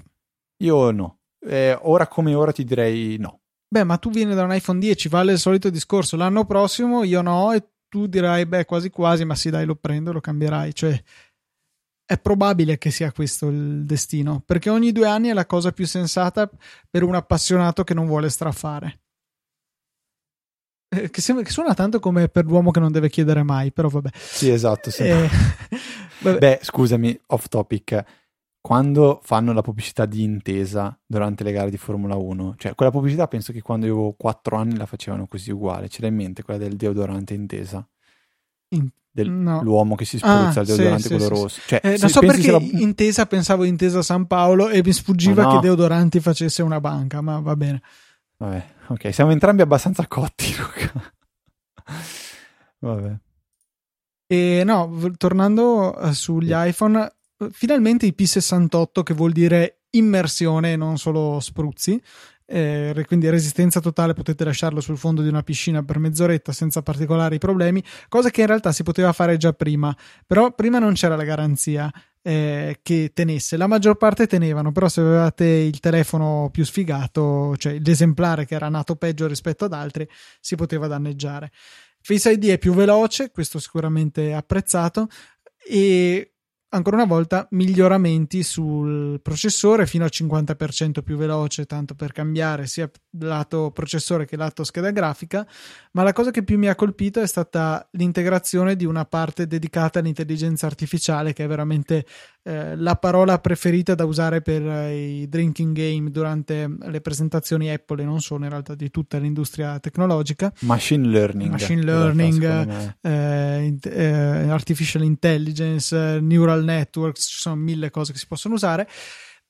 Io no. Eh, ora come ora ti direi no. Beh, ma tu vieni da un iPhone 10, vale il solito discorso. L'anno prossimo io no, e tu dirai, beh, quasi quasi, ma sì, dai, lo prendo, lo cambierai. Cioè, è probabile che sia questo il destino, perché ogni due anni è la cosa più sensata per un appassionato che non vuole strafare. Eh, che, sembra, che suona tanto come per l'uomo che non deve chiedere mai, però vabbè. Sì, esatto. Sì. Eh, Beh, scusami, off topic quando fanno la pubblicità di intesa durante le gare di Formula 1, cioè quella pubblicità penso che quando io avevo 4 anni la facevano così uguale, ce l'hai in mente quella del deodorante intesa? In... Dell'uomo no. che si spruzza ah, il deodorante sì, quello sì, rosso. Cioè, eh, non so perché la... intesa pensavo intesa San Paolo e mi sfuggiva no. che deodoranti facesse una banca, ma va bene. Vabbè, ok, siamo entrambi abbastanza cotti, Luca. Vabbè. E no, tornando eh, sugli iPhone, finalmente i P68, che vuol dire immersione e non solo spruzzi, eh, quindi resistenza totale potete lasciarlo sul fondo di una piscina per mezz'oretta senza particolari problemi, cosa che in realtà si poteva fare già prima, però prima non c'era la garanzia eh, che tenesse, la maggior parte tenevano, però se avevate il telefono più sfigato, cioè l'esemplare che era nato peggio rispetto ad altri, si poteva danneggiare. Face ID è più veloce, questo sicuramente apprezzato e ancora una volta miglioramenti sul processore fino al 50% più veloce, tanto per cambiare sia lato processore che lato scheda grafica, ma la cosa che più mi ha colpito è stata l'integrazione di una parte dedicata all'intelligenza artificiale che è veramente eh, la parola preferita da usare per eh, i drinking game durante le presentazioni Apple e non solo in realtà di tutta l'industria tecnologica. Machine learning. Machine learning, eh, eh, artificial intelligence, neural networks, ci sono mille cose che si possono usare.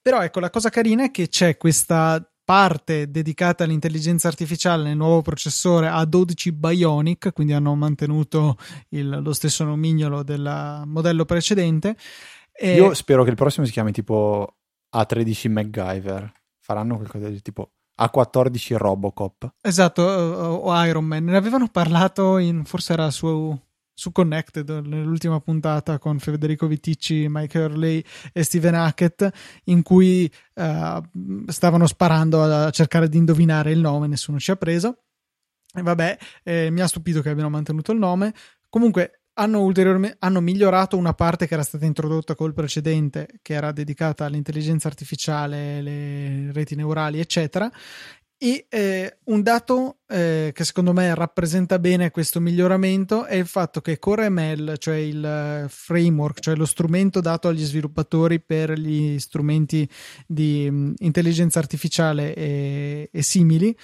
Però ecco, la cosa carina è che c'è questa parte dedicata all'intelligenza artificiale nel nuovo processore A12 Bionic, quindi hanno mantenuto il, lo stesso nomignolo del modello precedente e... Io spero che il prossimo si chiami tipo A13 MacGyver. Faranno qualcosa di tipo A14 Robocop. Esatto, o Iron Man. Ne avevano parlato in, forse era su, su Connected, nell'ultima puntata con Federico Viticci, Mike Hurley e Steven Hackett, in cui uh, stavano sparando a cercare di indovinare il nome, nessuno ci ha preso. E vabbè, eh, mi ha stupito che abbiano mantenuto il nome. Comunque, hanno, hanno migliorato una parte che era stata introdotta col precedente, che era dedicata all'intelligenza artificiale, le reti neurali, eccetera. E eh, un dato eh, che secondo me rappresenta bene questo miglioramento è il fatto che CoreML, cioè il framework, cioè lo strumento dato agli sviluppatori per gli strumenti di mh, intelligenza artificiale e, e simili,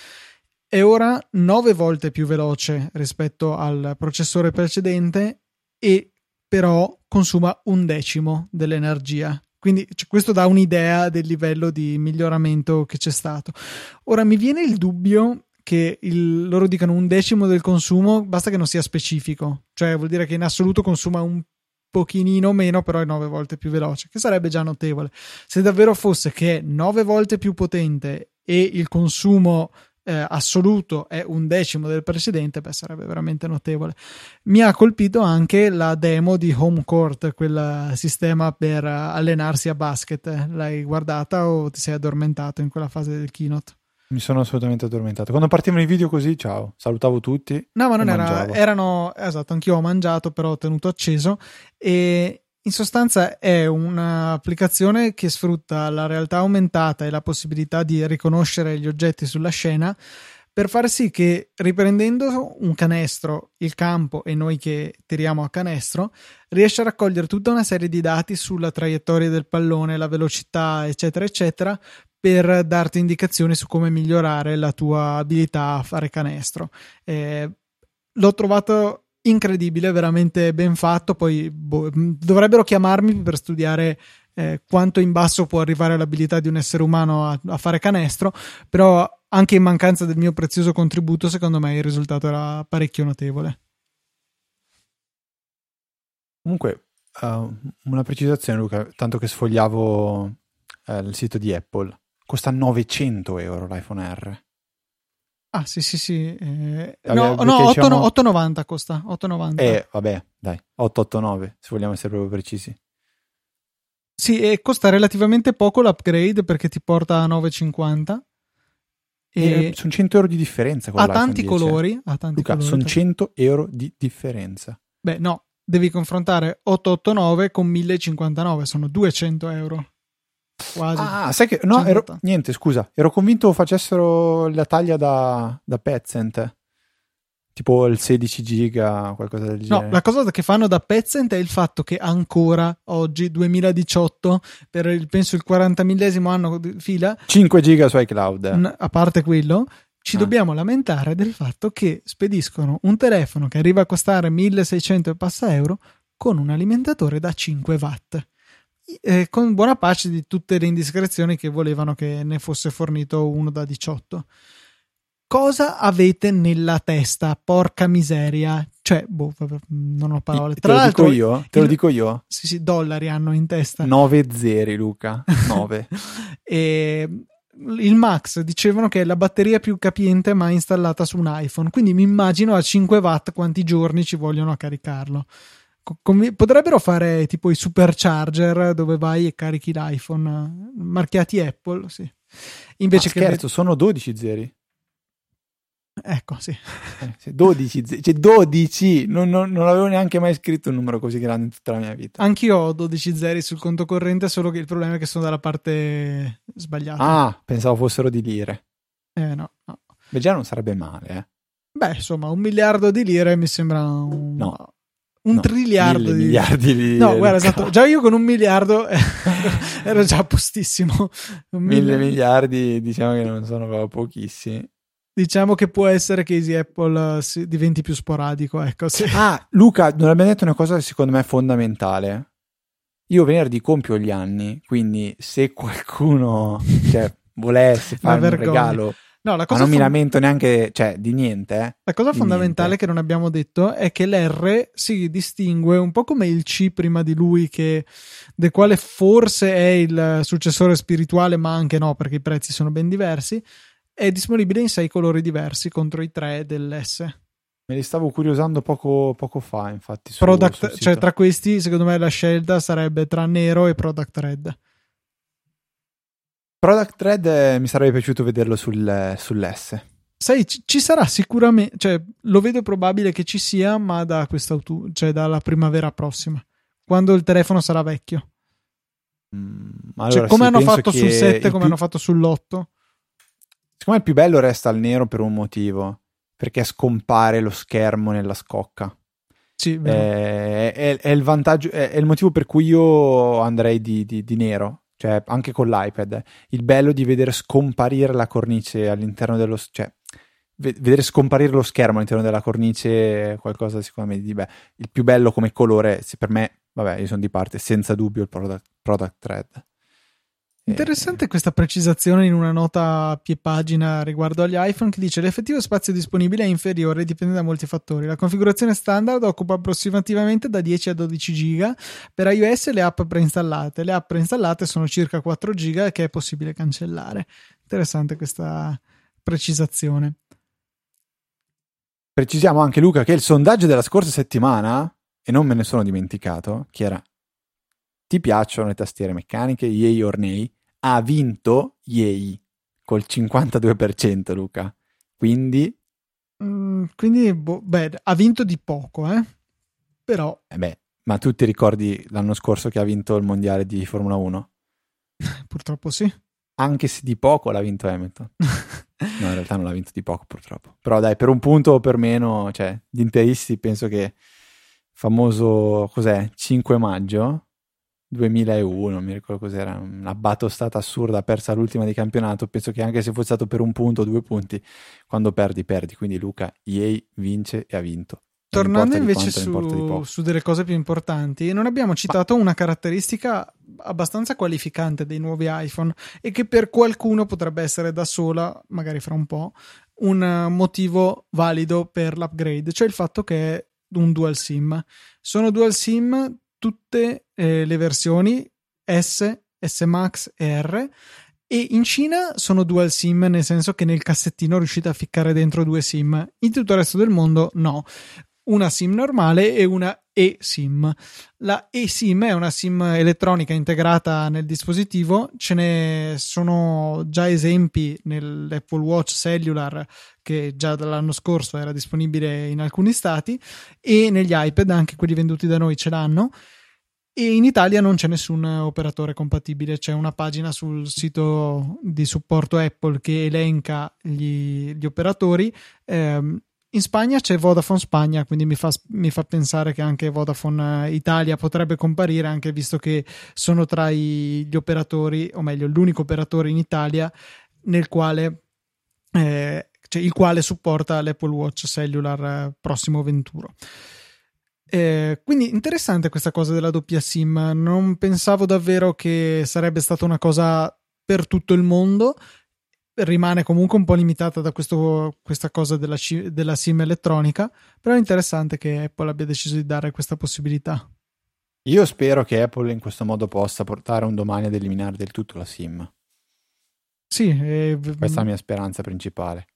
è ora 9 volte più veloce rispetto al processore precedente e però consuma un decimo dell'energia. Quindi cioè, questo dà un'idea del livello di miglioramento che c'è stato. Ora mi viene il dubbio che il, loro dicano un decimo del consumo, basta che non sia specifico, cioè vuol dire che in assoluto consuma un pochino meno, però è nove volte più veloce, che sarebbe già notevole. Se davvero fosse che è nove volte più potente e il consumo eh, assoluto è un decimo del precedente, beh, sarebbe veramente notevole. Mi ha colpito anche la demo di Home Court, quel sistema per allenarsi a basket. L'hai guardata o ti sei addormentato in quella fase del keynote? Mi sono assolutamente addormentato. Quando partivano i video così, ciao, salutavo tutti. No, ma non era, erano, esatto, anch'io ho mangiato, però ho tenuto acceso e in sostanza è un'applicazione che sfrutta la realtà aumentata e la possibilità di riconoscere gli oggetti sulla scena per far sì che riprendendo un canestro, il campo e noi che tiriamo a canestro, riesce a raccogliere tutta una serie di dati sulla traiettoria del pallone, la velocità, eccetera, eccetera, per darti indicazioni su come migliorare la tua abilità a fare canestro. Eh, l'ho trovato incredibile, veramente ben fatto. Poi boh, dovrebbero chiamarmi per studiare eh, quanto in basso può arrivare l'abilità di un essere umano a, a, fare canestro, però anche in mancanza del mio prezioso contributo, secondo me il risultato era parecchio notevole. Comunque, uh, una precisazione, Luca, tanto che sfogliavo uh, il sito di Apple, costa 900 euro l'iPhone R. Ah, sì, sì, sì. Eh, no, no 8, diciamo... 8,90 costa. 8,90. Eh, vabbè, dai, 889, se vogliamo essere proprio precisi. Sì, e costa relativamente poco l'upgrade perché ti porta a 9,50. E... Eh, sono 100 euro di differenza con ha tanti colori. Ha tanti Luca, colori, sono 100 euro di differenza. Beh, no, devi confrontare 889 con 1059, sono 200 euro. Quasi. Ah, sai che no, ero, niente, scusa, ero convinto facessero la taglia da, da Pezzent. Tipo il 16 giga, qualcosa del genere. No, la cosa che fanno da Pezzent è il fatto che ancora oggi, 2018, per il, penso il 40 millesimo anno di fila, 5 giga su iCloud. A parte quello, ci ah. dobbiamo lamentare del fatto che spediscono un telefono che arriva a costare 1600 e passa euro con un alimentatore da 5 watt eh, con buona pace di tutte le indiscrezioni che volevano che ne fosse fornito uno da 18. cosa avete nella testa? Porca miseria. Cioè, boh, non ho parole. Tra te lo dico io? Te lo dico io? Sì, sì, dollari hanno in testa. 9 zeri, Luca. 9. e il Max dicevano che è la batteria più capiente mai installata su un iPhone. Quindi mi immagino a 5 watt quanti giorni ci vogliono a caricarlo. Com- potrebbero fare tipo i supercharger dove vai e carichi l'iPhone marchiati Apple, sì. Invece ah, che scherzo, sono 12 zeri. Ecco, sì. Eh, 12, cioè 12, non, non, non, avevo neanche mai scritto un numero così grande in tutta la mia vita. Anch'io ho 12 zeri sul conto corrente, solo che il problema è che sono dalla parte sbagliata. Ah, pensavo fossero di lire. Eh no, no. Beh, già non sarebbe male, eh. Beh, insomma, un miliardo di lire mi sembra un... No, un no, triliardo di miliardi di no guarda esatto. già io con un miliardo ero già a postissimo. Mille miliardi diciamo che non sono pochissimi. Diciamo che può essere che Easy Apple uh, diventi più sporadico ecco sì. ah Luca non abbiamo detto una cosa che secondo me è fondamentale. Io venerdì compio gli anni quindi se qualcuno cioè, volesse fare un regalo No, la cosa Ma non fond- mi lamento neanche cioè, di niente. Eh? La cosa fondamentale niente. che non abbiamo detto è che l'R si distingue un po' come il C prima di lui, che, del quale forse è il successore spirituale, ma anche no, perché i prezzi sono ben diversi. È disponibile in sei colori diversi contro i tre dell'S. Me li stavo curiosando poco, poco fa, infatti. Su, Product, cioè, tra questi, secondo me, la scelta sarebbe tra nero e Product Red. Product Red eh, mi sarebbe piaciuto vederlo sul, sull'S. Sai, ci, ci sarà sicuramente, cioè lo vedo probabile che ci sia, ma da quest'autunno, cioè dalla primavera prossima, quando il telefono sarà vecchio. Mm, allora, cioè, come hanno fatto sul 7, come più... hanno fatto sull'8. Secondo me il più bello resta il nero per un motivo, perché scompare lo schermo nella scocca. Sì, è, è, è, il vantaggio, è, il motivo per cui io andrei di, di, di nero cioè anche con l'iPad, il bello di vedere scomparire la cornice all'interno dello... cioè vedere scomparire lo schermo all'interno della cornice qualcosa secondo me di beh, il più bello come colore se per me vabbè io sono di parte senza dubbio il product, product thread Interessante questa precisazione in una nota a pie pagina riguardo agli iPhone che dice l'effettivo spazio disponibile è inferiore, dipende da molti fattori. La configurazione standard occupa approssimativamente da 10 a 12 giga per iOS e le app preinstallate. Le app preinstallate sono circa 4 giga che è possibile cancellare. Interessante questa precisazione. Precisiamo anche Luca che il sondaggio della scorsa settimana, e non me ne sono dimenticato, che era ti piacciono le tastiere meccaniche, yay or nay? Ha vinto Yay col 52%, Luca. Quindi... Mm, quindi, boh, beh, ha vinto di poco, eh? Però... Eh beh, ma tu ti ricordi l'anno scorso che ha vinto il mondiale di Formula 1? Purtroppo sì. Anche se di poco l'ha vinto Hamilton. no, in realtà non l'ha vinto di poco, purtroppo. Però dai, per un punto o per meno, cioè, gli interisti penso che famoso, cos'è, 5 maggio, 2001, non mi ricordo cos'era, una batostata assurda, persa l'ultima di campionato, penso che anche se fosse stato per un punto o due punti, quando perdi, perdi, quindi Luca, EA vince e ha vinto. Tornando invece su, su, delle cose più importanti, non abbiamo citato una caratteristica abbastanza qualificante dei nuovi iPhone e che per qualcuno potrebbe essere da sola, magari fra un po', un motivo valido per l'upgrade, cioè il fatto che è un dual SIM. Sono dual SIM tutte eh, le versioni S, S Max e R e in Cina sono dual SIM, nel senso che nel cassettino riuscite a ficcare dentro due SIM. In tutto il resto del mondo no. Una SIM normale e una eSIM. La eSIM è una SIM elettronica integrata nel dispositivo, ce ne sono già esempi nell'Apple Watch Cellular che già dall'anno scorso era disponibile in alcuni stati e negli iPad, anche quelli venduti da noi ce l'hanno. E in Italia non c'è nessun operatore compatibile, c'è una pagina sul sito di supporto Apple che elenca gli, gli operatori. Eh, in Spagna c'è Vodafone Spagna, quindi mi fa, mi fa, pensare che anche Vodafone Italia potrebbe comparire, anche visto che sono tra i, gli operatori, o meglio, l'unico operatore in Italia nel quale, eh, cioè il quale supporta l'Apple Watch Cellular eh, prossimo venturo. Eh, quindi interessante questa cosa della doppia SIM. Non pensavo davvero che sarebbe stata una cosa per tutto il mondo rimane comunque un po' limitata da questo, questa cosa della, della SIM elettronica, però è interessante che Apple abbia deciso di dare questa possibilità. Io spero che Apple in questo modo possa portare un domani ad eliminare del tutto la SIM. Sì, eh, questa è la mia speranza principale.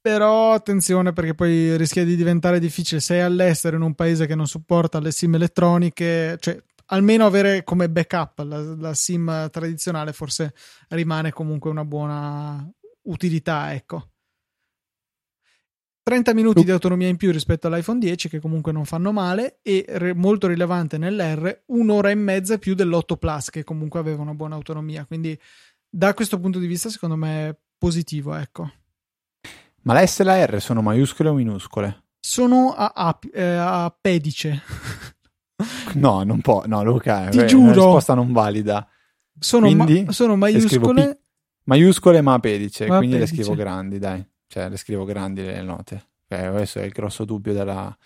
Però attenzione perché poi rischia di diventare difficile. Sei all'estero in un paese che non supporta le SIM elettroniche, cioè almeno avere come backup la, la SIM tradizionale forse rimane comunque una buona utilità, ecco. 30 minuti di autonomia in più rispetto all'iPhone 10 che comunque non fanno male e re, molto rilevante nell'R un'ora e mezza più dell'8 Plus che comunque aveva una buona autonomia quindi da questo punto di vista secondo me è positivo ecco ma la S e la R sono maiuscole o minuscole? sono a, a, eh, a pedice no non può no Luca ti è giuro una risposta non valida sono, quindi ma, sono maiuscole maiuscole ma a pedice ma quindi pedice. le scrivo grandi dai cioè le scrivo grandi le note. Okay, questo è il grosso dubbio della,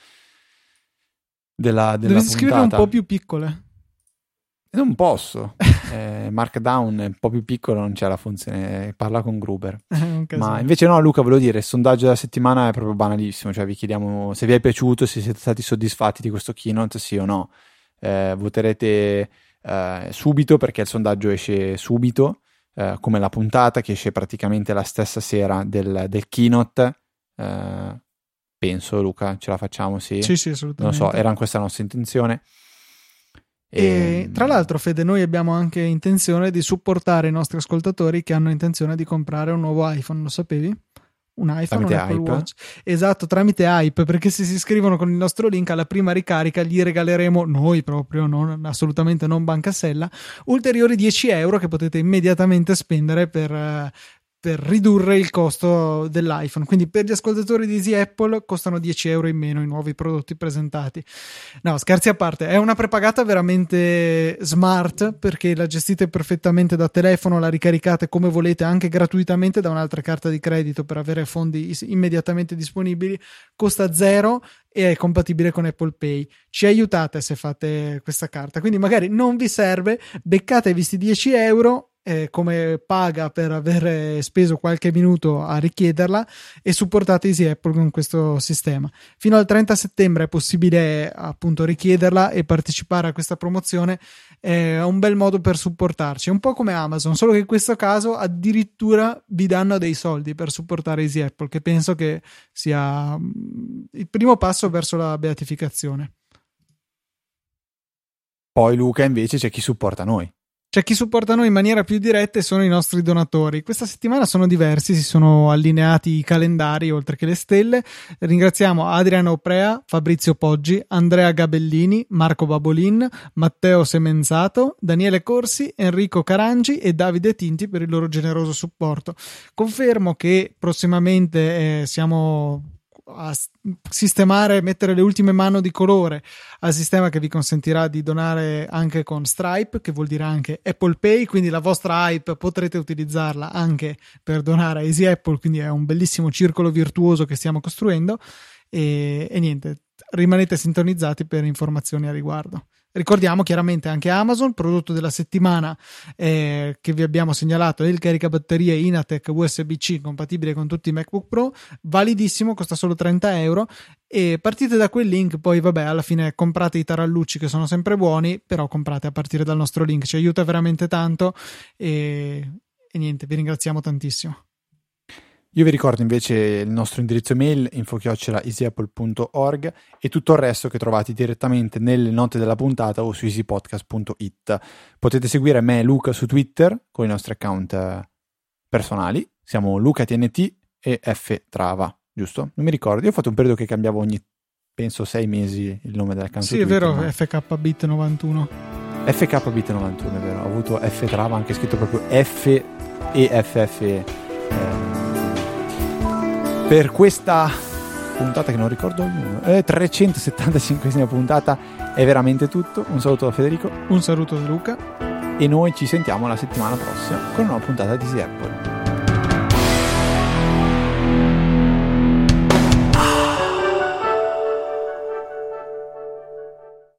della, della Devi scrivere un po' più piccole. Non posso. Eh, Markdown è un po' più piccolo, non c'è la funzione. Parla con Gruber. Ma invece, no, Luca, volevo dire: il sondaggio della settimana è proprio banalissimo. Cioè, vi chiediamo se vi è piaciuto, se siete stati soddisfatti di questo keynote, sì o no. Eh, voterete eh, subito perché il sondaggio esce subito. Eh, come la puntata che esce praticamente la stessa sera del, del keynote. Eh, penso, Luca, ce la facciamo? Sì, sì, sì assolutamente. Non so, era questa la nostra intenzione. E, ehm, tra l'altro, Fede, noi abbiamo anche intenzione di supportare i nostri ascoltatori che hanno intenzione di comprare un nuovo iPhone, lo sapevi? un iPhone tramite un Apple Hype. Watch. Esatto, tramite Hype, perché se si iscrivono con il nostro link alla prima ricarica gli regaleremo noi proprio, non, assolutamente non Banca Sella, ulteriori 10 euro che potete immediatamente spendere per, eh, per ridurre il costo dell'iPhone. Quindi per gli ascoltatori di Easy Apple costano 10 euro in meno i nuovi prodotti presentati. No, scherzi a parte, è una prepagata veramente smart perché la gestite perfettamente da telefono, la ricaricate come volete anche gratuitamente da un'altra carta di credito per avere fondi immediatamente disponibili. Costa zero e è compatibile con Apple Pay. Ci aiutate se fate questa carta. Quindi magari non vi serve, beccate visti 10 euro eh, come paga per aver speso qualche minuto a richiederla e supportate Easy Apple con questo sistema. Fino al 30 settembre è possibile appunto richiederla e partecipare a questa promozione. È un bel modo per supportarci, è un po' come Amazon, solo che in questo caso addirittura vi danno dei soldi per supportare Easy Apple, che penso che sia mm, il primo passo verso la beatificazione. Poi Luca invece c'è chi supporta noi. C'è chi supporta noi in maniera più diretta e sono i nostri donatori. Questa settimana sono diversi, si sono allineati i calendari oltre che le stelle. Ringraziamo Adriano Oprea, Fabrizio Poggi, Andrea Gabellini, Marco Babolin, Matteo Semenzato, Daniele Corsi, Enrico Carangi e Davide Tinti per il loro generoso supporto. Confermo che prossimamente eh, siamo a sistemare, mettere le ultime mano di colore al sistema che vi consentirà di donare anche con Stripe, che vuol dire anche Apple Pay, quindi la vostra hype potrete utilizzarla anche per donare a Easy Apple, quindi è un bellissimo circolo virtuoso che stiamo costruendo e, e niente, rimanete sintonizzati per informazioni a riguardo. Ricordiamo chiaramente anche Amazon, prodotto della settimana eh, che vi abbiamo segnalato il caricabatterie Inatec USB-C compatibile con tutti i MacBook Pro, validissimo, costa solo 30 euro e partite da quel link, poi vabbè alla fine comprate i tarallucci che sono sempre buoni, però comprate a partire dal nostro link, ci aiuta veramente tanto e, e niente, vi ringraziamo tantissimo. Io vi ricordo invece il nostro indirizzo email info-easyapple.org e tutto il resto che trovate direttamente nelle note della puntata o su easypodcast.it. Potete seguire me e Luca su Twitter con i nostri account eh, personali. Siamo LucaTNT e F Trava, giusto? Non mi ricordo. Io ho fatto un periodo che cambiavo ogni, penso, sei mesi il nome dell'account. Sì, è vero, ma... FKBit91. FKBit91, è vero. Ho avuto F Trava anche scritto proprio F e FF. Eh, per questa puntata che non ricordo il numero, eh, 375esima puntata è veramente tutto. Un saluto da Federico. Un saluto da Luca. E noi ci sentiamo la settimana prossima con una nuova puntata di Easy Apple.